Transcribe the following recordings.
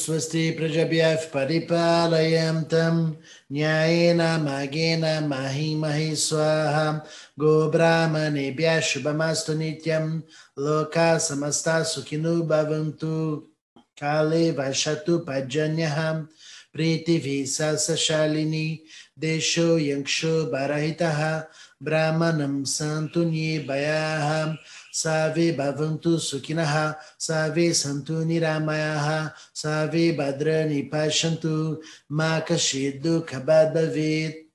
ॐ स्वस्ति प्रजभ्यः परिपालयन्तं न्यायेन मागेन महि महि स्वाहा गोब्राह्मणेभ्यः शुभमस्तु नित्यं लोकाः समस्ता सुखिनो भवन्तु काले वशतु पर्जन्यः प्रीतिभिः सशालिनी देशो यक्षो बरहितः ब्राह्मणं सन्तु निर्भयाः Save Bhavantu Sukhinaha, Save Santu Niramayaha, Save Badrani Pashantu, Makashi Dukha Bhadavit.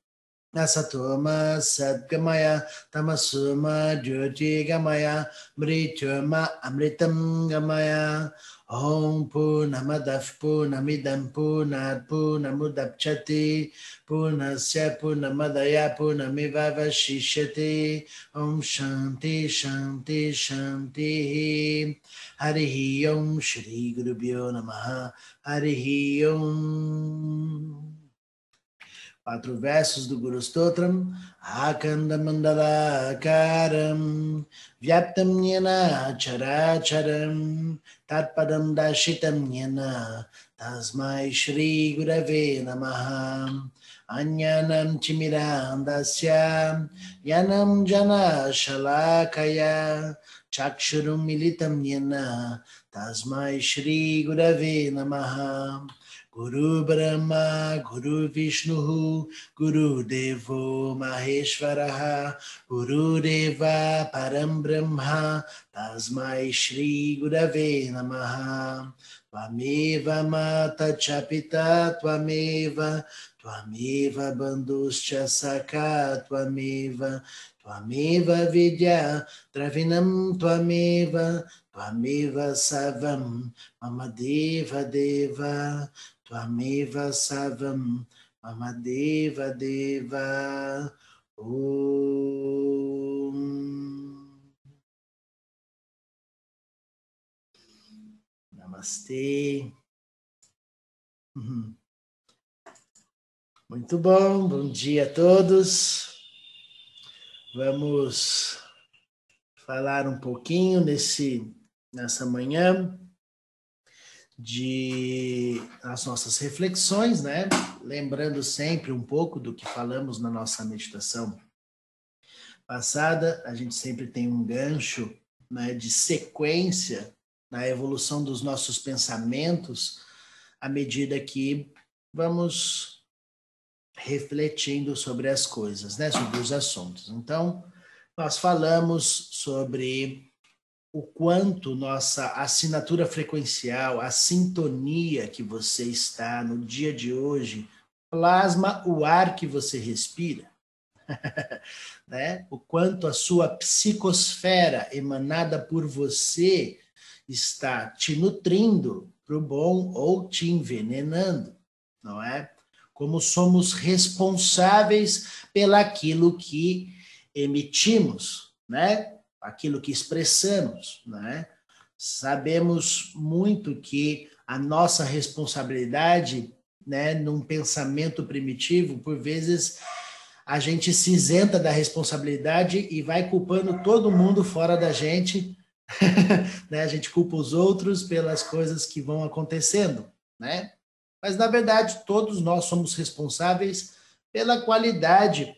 Asatoma Sadgamaya Tamasuma Jyoti Gamaya Mrituma Amritam Gamaya Om Punamadav Punamidam Punat Punamudapchati Punasya Punamadaya Punamivava Shishati. Om Shanti Shanti Shanti. Harihi Om Shri Gurubhyo Namaha. Harihi Om. Quatro versos do Guru Stotram. Akanda Mandalakaram Vyaptam Nyana Characharam. Tatpadam Dashitam Nyana Tasmai Shri Gurave Namaha. Anyanam Chimiram Dasya. Yanam Jana Shalakaya. Chakshurum Militam Nyana Tasmai Shri Gurave Namaha Guru Brahma, Guru Vishnu, Guru Devo Maheshwaraha, Guru Deva Param Brahma, Tasmai Shri Gurave Namaha. Tvameva Mata Chapita, Tvameva, Tvameva Banduscha Saka, Tvameva, Tvameva Vidya, Dravinam Tvameva, Tvameva Savam, Mamadeva Deva, Tvameva Savam Mamadeva Deva Om. Namastê. Muito bom, bom dia a todos. Vamos falar um pouquinho nesse, nessa manhã de as nossas reflexões, né? Lembrando sempre um pouco do que falamos na nossa meditação passada, a gente sempre tem um gancho, né, de sequência na evolução dos nossos pensamentos à medida que vamos refletindo sobre as coisas, né, sobre os assuntos. Então, nós falamos sobre o quanto nossa assinatura frequencial, a sintonia que você está no dia de hoje, plasma o ar que você respira. né? O quanto a sua psicosfera emanada por você está te nutrindo para o bom ou te envenenando, não é? Como somos responsáveis pelaquilo que emitimos, né? Aquilo que expressamos, né? Sabemos muito que a nossa responsabilidade, né, num pensamento primitivo, por vezes a gente se isenta da responsabilidade e vai culpando todo mundo fora da gente, né? A gente culpa os outros pelas coisas que vão acontecendo, né? Mas na verdade, todos nós somos responsáveis pela qualidade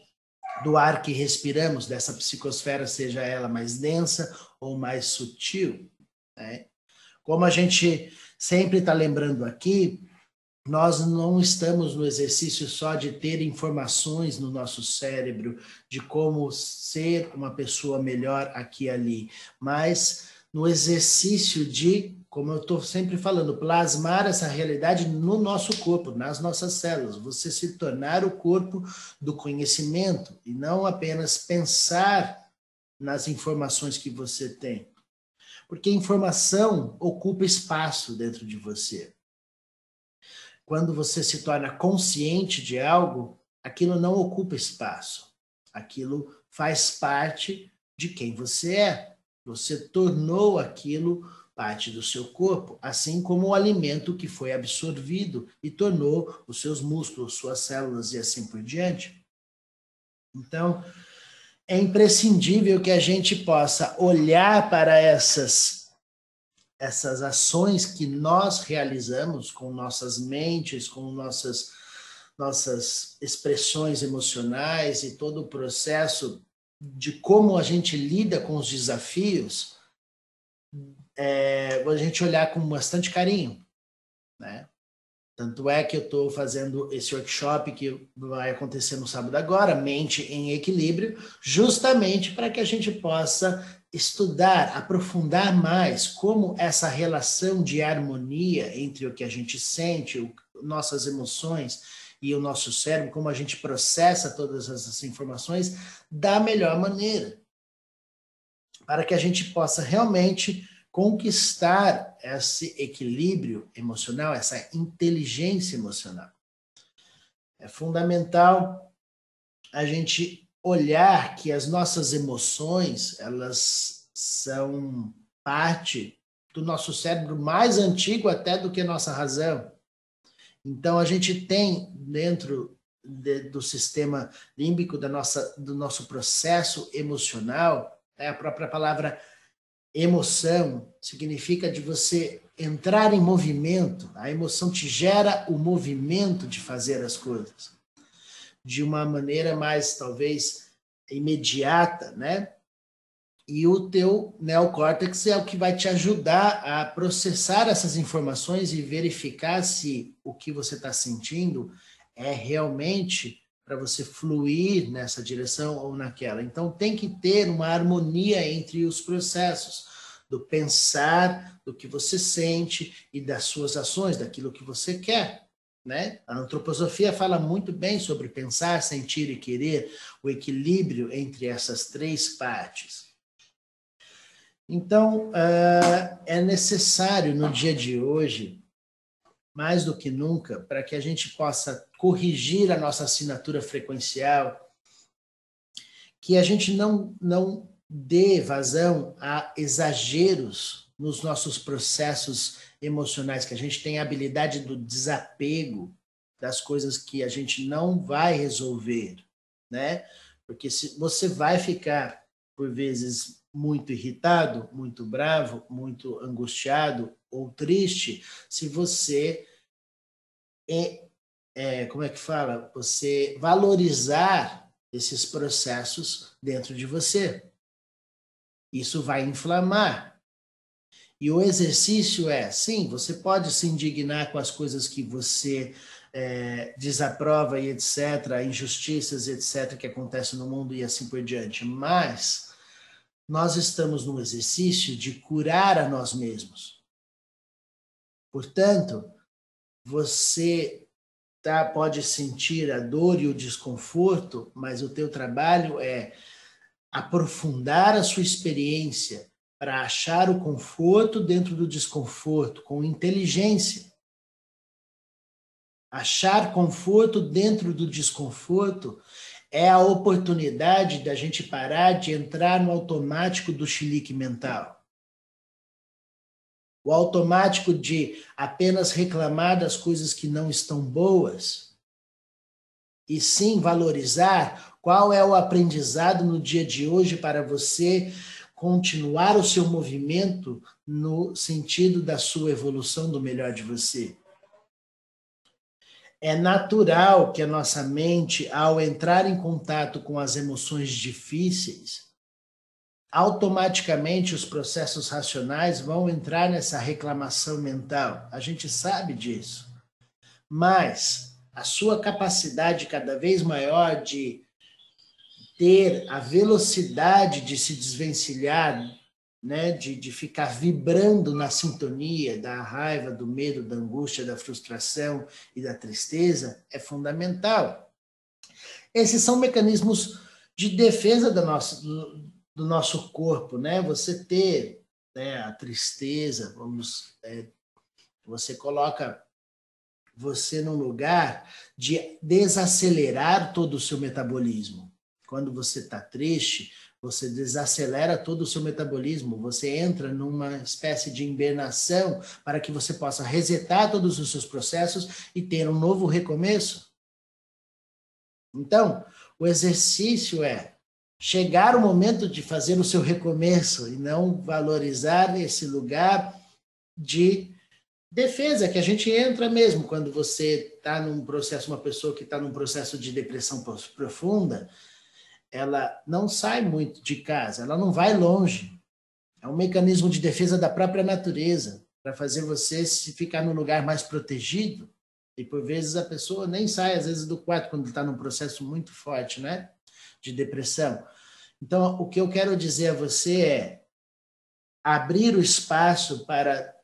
do ar que respiramos, dessa psicosfera, seja ela mais densa ou mais sutil. Né? Como a gente sempre está lembrando aqui, nós não estamos no exercício só de ter informações no nosso cérebro de como ser uma pessoa melhor aqui e ali, mas no exercício de como eu estou sempre falando, plasmar essa realidade no nosso corpo, nas nossas células. Você se tornar o corpo do conhecimento e não apenas pensar nas informações que você tem. Porque informação ocupa espaço dentro de você. Quando você se torna consciente de algo, aquilo não ocupa espaço. Aquilo faz parte de quem você é. Você tornou aquilo parte do seu corpo, assim como o alimento que foi absorvido e tornou os seus músculos, suas células e assim por diante. Então, é imprescindível que a gente possa olhar para essas essas ações que nós realizamos com nossas mentes, com nossas nossas expressões emocionais e todo o processo de como a gente lida com os desafios, é, a gente olhar com bastante carinho, né? Tanto é que eu estou fazendo esse workshop que vai acontecer no sábado agora, Mente em Equilíbrio, justamente para que a gente possa estudar, aprofundar mais como essa relação de harmonia entre o que a gente sente, o, nossas emoções e o nosso cérebro, como a gente processa todas essas informações da melhor maneira. Para que a gente possa realmente conquistar esse equilíbrio emocional, essa inteligência emocional. É fundamental a gente olhar que as nossas emoções, elas são parte do nosso cérebro mais antigo até do que nossa razão. Então a gente tem dentro de, do sistema límbico da nossa do nosso processo emocional, é a própria palavra Emoção significa de você entrar em movimento. A emoção te gera o movimento de fazer as coisas de uma maneira mais talvez imediata, né? E o teu neocórtex é o que vai te ajudar a processar essas informações e verificar se o que você está sentindo é realmente para você fluir nessa direção ou naquela. Então tem que ter uma harmonia entre os processos do pensar, do que você sente e das suas ações, daquilo que você quer. Né? A antroposofia fala muito bem sobre pensar, sentir e querer, o equilíbrio entre essas três partes. Então, uh, é necessário no dia de hoje, mais do que nunca, para que a gente possa corrigir a nossa assinatura frequencial, que a gente não, não dê vazão a exageros nos nossos processos emocionais, que a gente tem a habilidade do desapego das coisas que a gente não vai resolver, né? Porque se você vai ficar por vezes muito irritado, muito bravo, muito angustiado ou triste, se você é, é, como é que fala? Você valorizar esses processos dentro de você. Isso vai inflamar. E o exercício é, sim, você pode se indignar com as coisas que você é, desaprova e etc., injustiças e etc., que acontecem no mundo e assim por diante, mas nós estamos no exercício de curar a nós mesmos. Portanto, você tá, pode sentir a dor e o desconforto, mas o teu trabalho é aprofundar a sua experiência para achar o conforto dentro do desconforto, com inteligência. Achar conforto dentro do desconforto é a oportunidade da gente parar de entrar no automático do chilique mental. O automático de apenas reclamar das coisas que não estão boas. E sim valorizar qual é o aprendizado no dia de hoje para você continuar o seu movimento no sentido da sua evolução do melhor de você? É natural que a nossa mente, ao entrar em contato com as emoções difíceis, automaticamente os processos racionais vão entrar nessa reclamação mental. A gente sabe disso. Mas a sua capacidade cada vez maior de ter a velocidade de se desvencilhar, né, de, de ficar vibrando na sintonia da raiva, do medo, da angústia, da frustração e da tristeza é fundamental. Esses são mecanismos de defesa do nosso, do, do nosso corpo, né? Você ter né, a tristeza, vamos, é, você coloca você num lugar de desacelerar todo o seu metabolismo. Quando você está triste, você desacelera todo o seu metabolismo, você entra numa espécie de hibernação para que você possa resetar todos os seus processos e ter um novo recomeço. Então, o exercício é chegar o momento de fazer o seu recomeço e não valorizar esse lugar de defesa que a gente entra mesmo quando você está num processo, uma pessoa que está num processo de depressão profunda, ela não sai muito de casa, ela não vai longe. É um mecanismo de defesa da própria natureza para fazer você se ficar num lugar mais protegido. E por vezes a pessoa nem sai às vezes do quarto quando está num processo muito forte, né, de depressão. Então, o que eu quero dizer a você é abrir o espaço para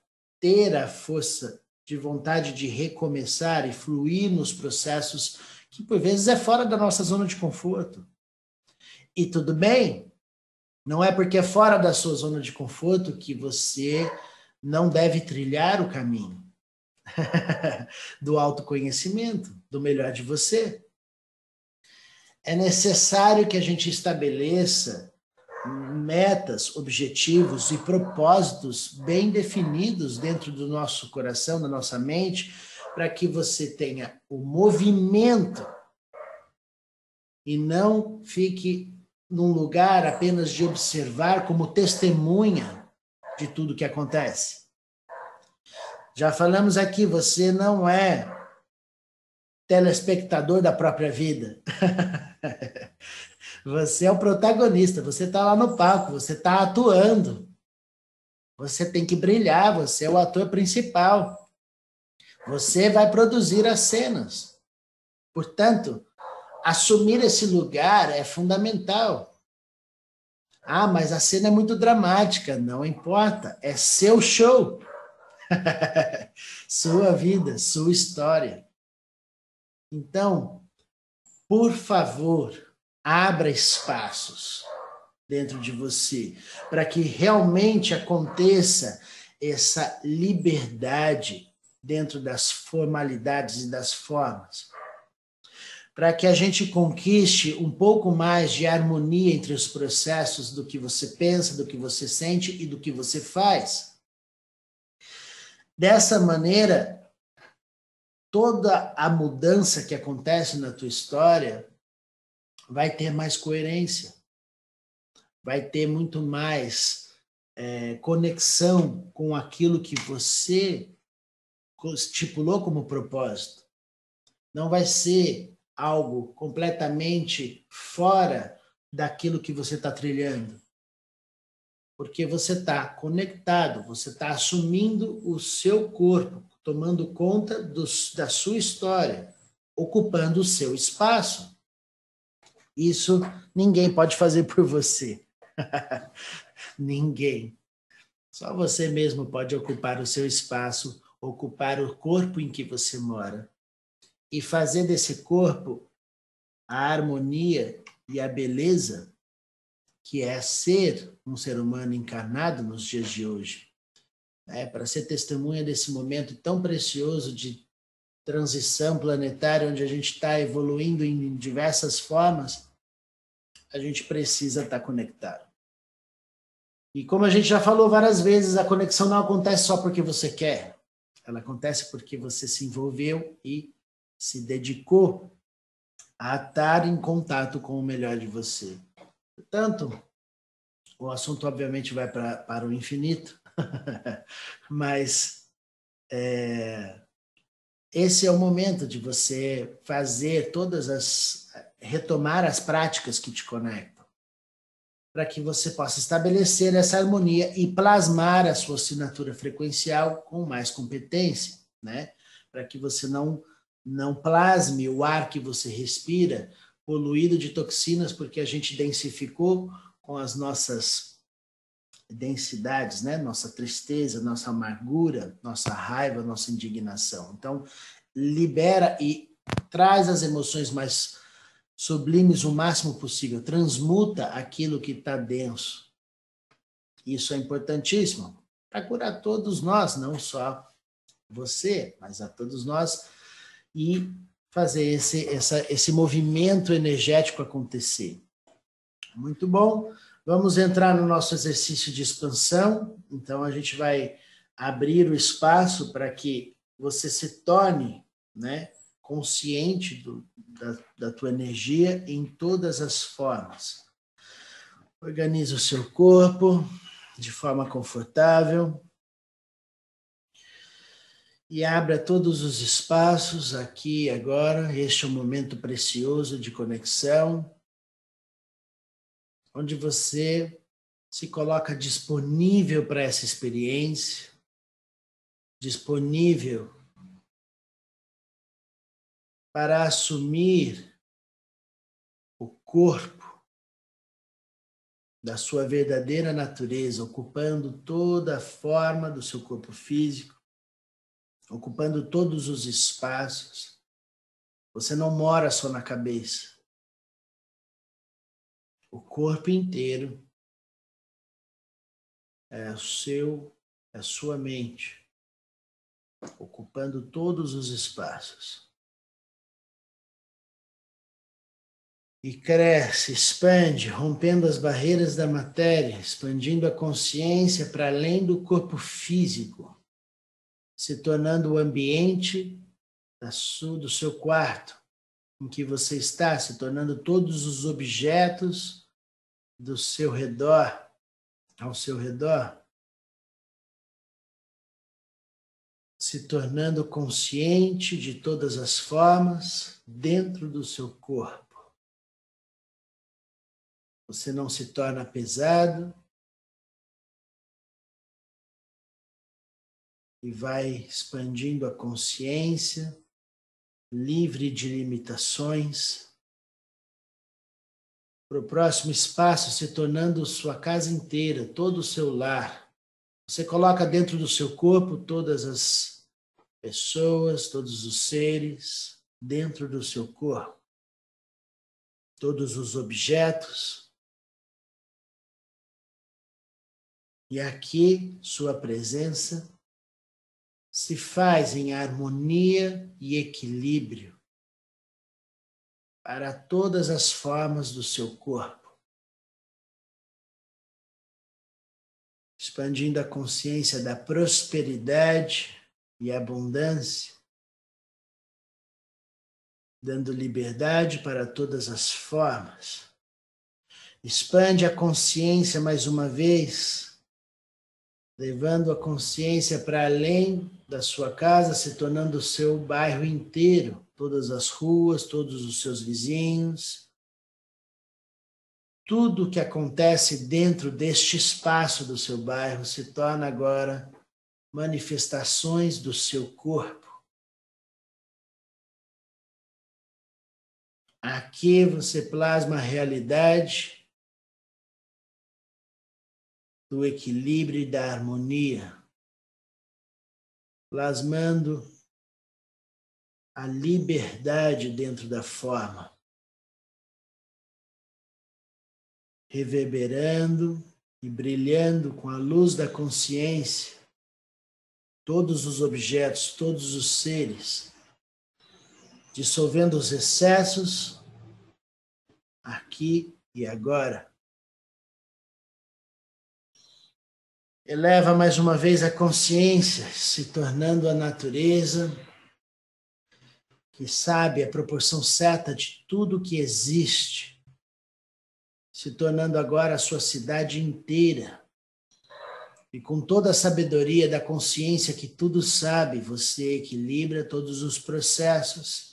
ter a força de vontade de recomeçar e fluir nos processos que por vezes é fora da nossa zona de conforto. E tudo bem, não é porque é fora da sua zona de conforto que você não deve trilhar o caminho do autoconhecimento, do melhor de você. É necessário que a gente estabeleça metas, objetivos e propósitos bem definidos dentro do nosso coração, da nossa mente, para que você tenha o movimento e não fique num lugar apenas de observar como testemunha de tudo que acontece. Já falamos aqui, você não é telespectador da própria vida. você é o protagonista, você está lá no palco, você está atuando. Você tem que brilhar, você é o ator principal. Você vai produzir as cenas. Portanto, assumir esse lugar é fundamental. Ah, mas a cena é muito dramática. Não importa, é seu show. sua vida, sua história. Então, por favor, abra espaços dentro de você para que realmente aconteça essa liberdade dentro das formalidades e das formas para que a gente conquiste um pouco mais de harmonia entre os processos do que você pensa, do que você sente e do que você faz. Dessa maneira, toda a mudança que acontece na tua história vai ter mais coerência, vai ter muito mais é, conexão com aquilo que você estipulou como propósito. Não vai ser algo completamente fora daquilo que você está trilhando. Porque você está conectado, você está assumindo o seu corpo, tomando conta da sua história, ocupando o seu espaço. Isso ninguém pode fazer por você. ninguém. Só você mesmo pode ocupar o seu espaço, ocupar o corpo em que você mora e fazer desse corpo a harmonia e a beleza que é ser um ser humano encarnado nos dias de hoje. É, para ser testemunha desse momento tão precioso de transição planetária, onde a gente está evoluindo em diversas formas, a gente precisa estar tá conectado. E como a gente já falou várias vezes, a conexão não acontece só porque você quer, ela acontece porque você se envolveu e se dedicou a estar em contato com o melhor de você. Portanto, o assunto obviamente vai pra, para o infinito, mas é, esse é o momento de você fazer todas as retomar as práticas que te conectam, para que você possa estabelecer essa harmonia e plasmar a sua assinatura frequencial com mais competência, né? Para que você não não plasme o ar que você respira poluído de toxinas, porque a gente densificou com as nossas densidades, né? Nossa tristeza, nossa amargura, nossa raiva, nossa indignação. Então, libera e traz as emoções mais sublimes o máximo possível, transmuta aquilo que está denso. Isso é importantíssimo para curar todos nós, não só você, mas a todos nós e fazer esse, essa, esse movimento energético acontecer. Muito bom. Vamos entrar no nosso exercício de expansão. Então, a gente vai abrir o espaço para que você se torne né, consciente do, da, da tua energia em todas as formas. Organize o seu corpo de forma confortável. e abra todos os espaços aqui agora. Este é um momento precioso de conexão, onde você se coloca disponível para essa experiência, disponível para assumir o corpo da sua verdadeira natureza, ocupando toda a forma do seu corpo físico, ocupando todos os espaços. Você não mora só na cabeça. O corpo inteiro é o seu, é a sua mente, ocupando todos os espaços. E cresce, expande, rompendo as barreiras da matéria, expandindo a consciência para além do corpo físico se tornando o ambiente do seu quarto, em que você está, se tornando todos os objetos do seu redor, ao seu redor, se tornando consciente de todas as formas dentro do seu corpo. Você não se torna pesado, e vai expandindo a consciência, livre de limitações, para o próximo espaço se tornando sua casa inteira, todo o seu lar. Você coloca dentro do seu corpo todas as pessoas, todos os seres dentro do seu corpo, todos os objetos. E aqui sua presença se faz em harmonia e equilíbrio para todas as formas do seu corpo, expandindo a consciência da prosperidade e abundância, dando liberdade para todas as formas. Expande a consciência mais uma vez levando a consciência para além da sua casa, se tornando o seu bairro inteiro, todas as ruas, todos os seus vizinhos. Tudo que acontece dentro deste espaço do seu bairro se torna agora manifestações do seu corpo. Aqui você plasma a realidade do equilíbrio e da harmonia, plasmando a liberdade dentro da forma, reverberando e brilhando com a luz da consciência todos os objetos, todos os seres, dissolvendo os excessos aqui e agora. Eleva mais uma vez a consciência, se tornando a natureza que sabe a proporção certa de tudo que existe, se tornando agora a sua cidade inteira. E com toda a sabedoria da consciência que tudo sabe, você equilibra todos os processos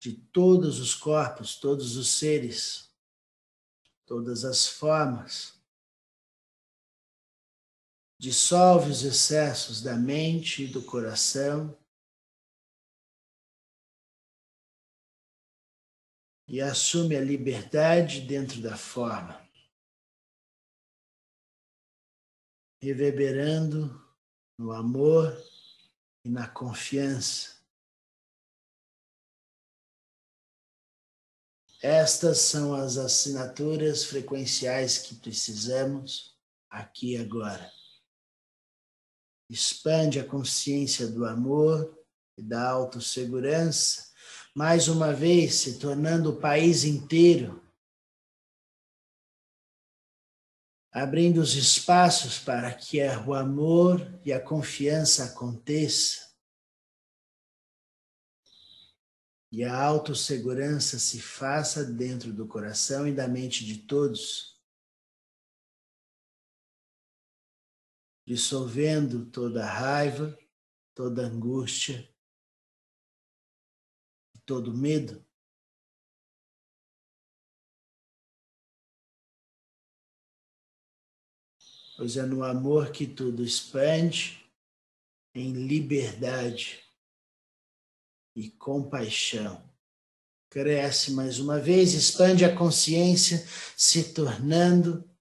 de todos os corpos, todos os seres, todas as formas dissolve os excessos da mente e do coração. E assume a liberdade dentro da forma, reverberando no amor e na confiança. Estas são as assinaturas frequenciais que precisamos aqui agora expande a consciência do amor e da autossegurança, mais uma vez se tornando o país inteiro, abrindo os espaços para que o amor e a confiança aconteça. E a autossegurança se faça dentro do coração e da mente de todos. Dissolvendo toda raiva, toda angústia, todo medo. Pois é no amor que tudo expande, em liberdade e compaixão. Cresce mais uma vez, expande a consciência, se tornando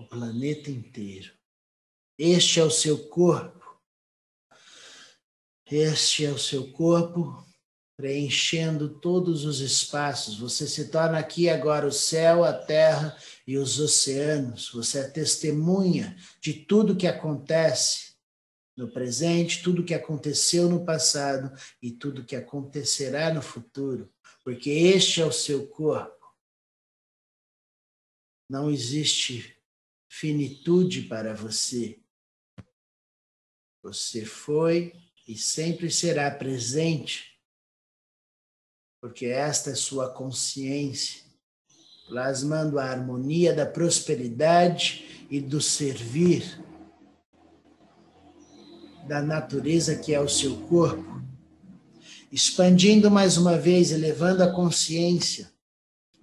o planeta inteiro. Este é o seu corpo. Este é o seu corpo preenchendo todos os espaços. Você se torna aqui agora o céu, a terra e os oceanos. Você é testemunha de tudo que acontece no presente, tudo que aconteceu no passado e tudo que acontecerá no futuro, porque este é o seu corpo. Não existe finitude para você. Você foi e sempre será presente porque esta é sua consciência, plasmando a harmonia da prosperidade e do servir da natureza que é o seu corpo, expandindo mais uma vez, elevando a consciência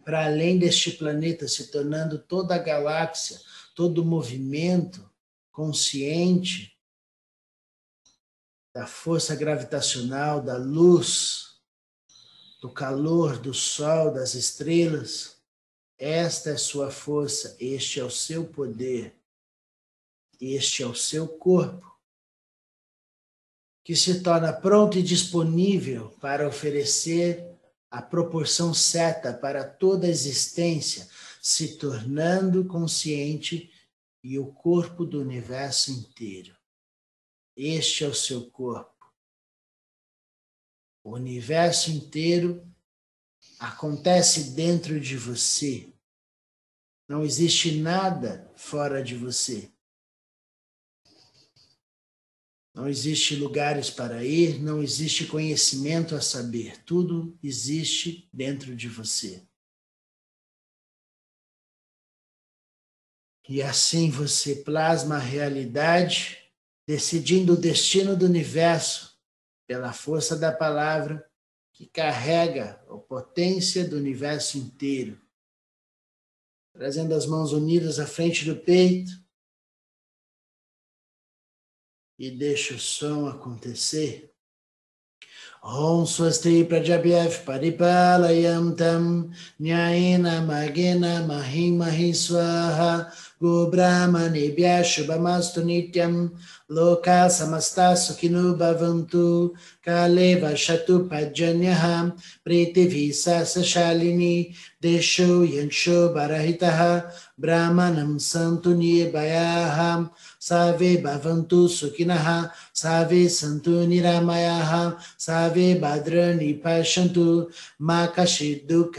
para além deste planeta, se tornando toda a galáxia, todo movimento consciente da força gravitacional, da luz do calor do sol, das estrelas. Esta é sua força, este é o seu poder, este é o seu corpo, que se torna pronto e disponível para oferecer a proporção certa para toda a existência, se tornando consciente e o corpo do universo inteiro. Este é o seu corpo. O universo inteiro acontece dentro de você. Não existe nada fora de você. Não existe lugares para ir, não existe conhecimento a saber. Tudo existe dentro de você. E assim você plasma a realidade, decidindo o destino do universo pela força da palavra que carrega a potência do universo inteiro. Trazendo as mãos unidas à frente do peito. E deixa o som acontecer. Om Swasti Prajabhyav Paripalayam Tam Nyayena Magena Mahim Gobrahmanebhya Shubhamastu Nityam Loka Samasta Sukhinu Bhavantu Kale Vashatu Pajanyaha Pritivi Sasashalini Desho Yansho Barahitaha Brahmanam Santu Nirbayaha Save Bhavantu Sukhinaha Save Santu Niramayaha Save Badrani Pashantu Makashiduk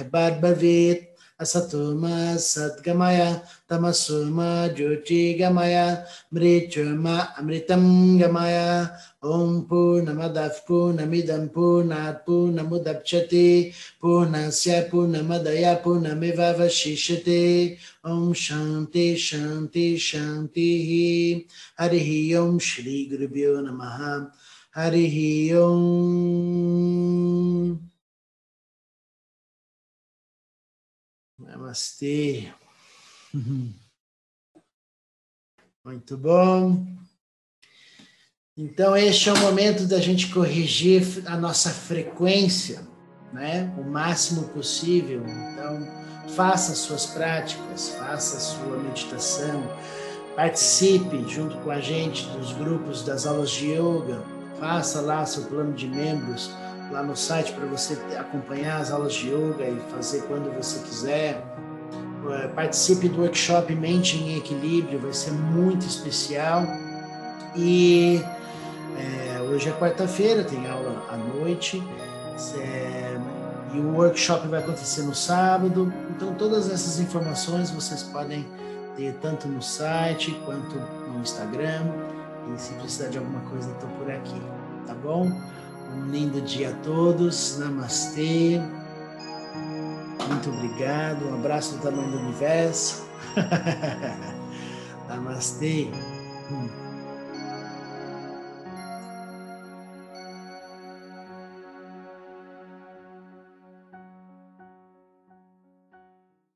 Asatoma satgamaya tamasoma jyotigamaya mrityoma amritam gamaya. Om purnamadav purnamidam purnat purnamudapchati purnasya purnamadaya purnamivavashishate om shanti shanti shanti harihi om shri gurubhyo namaha. Harihi om Namastê. Muito bom. Então, este é o momento da gente corrigir a nossa frequência, né? O máximo possível. Então, faça suas práticas, faça a sua meditação, participe junto com a gente dos grupos das aulas de yoga, faça lá seu plano de membros lá no site para você acompanhar as aulas de yoga e fazer quando você quiser. É, participe do workshop Mente em Equilíbrio, vai ser muito especial. E é, hoje é quarta-feira, tem aula à noite. É, e o workshop vai acontecer no sábado. Então, todas essas informações vocês podem ter tanto no site quanto no Instagram. E se precisar de alguma coisa, estou por aqui, tá bom? Um lindo dia a todos. Namastê. Muito obrigado. Um abraço do tamanho do universo. Namastê. Hum.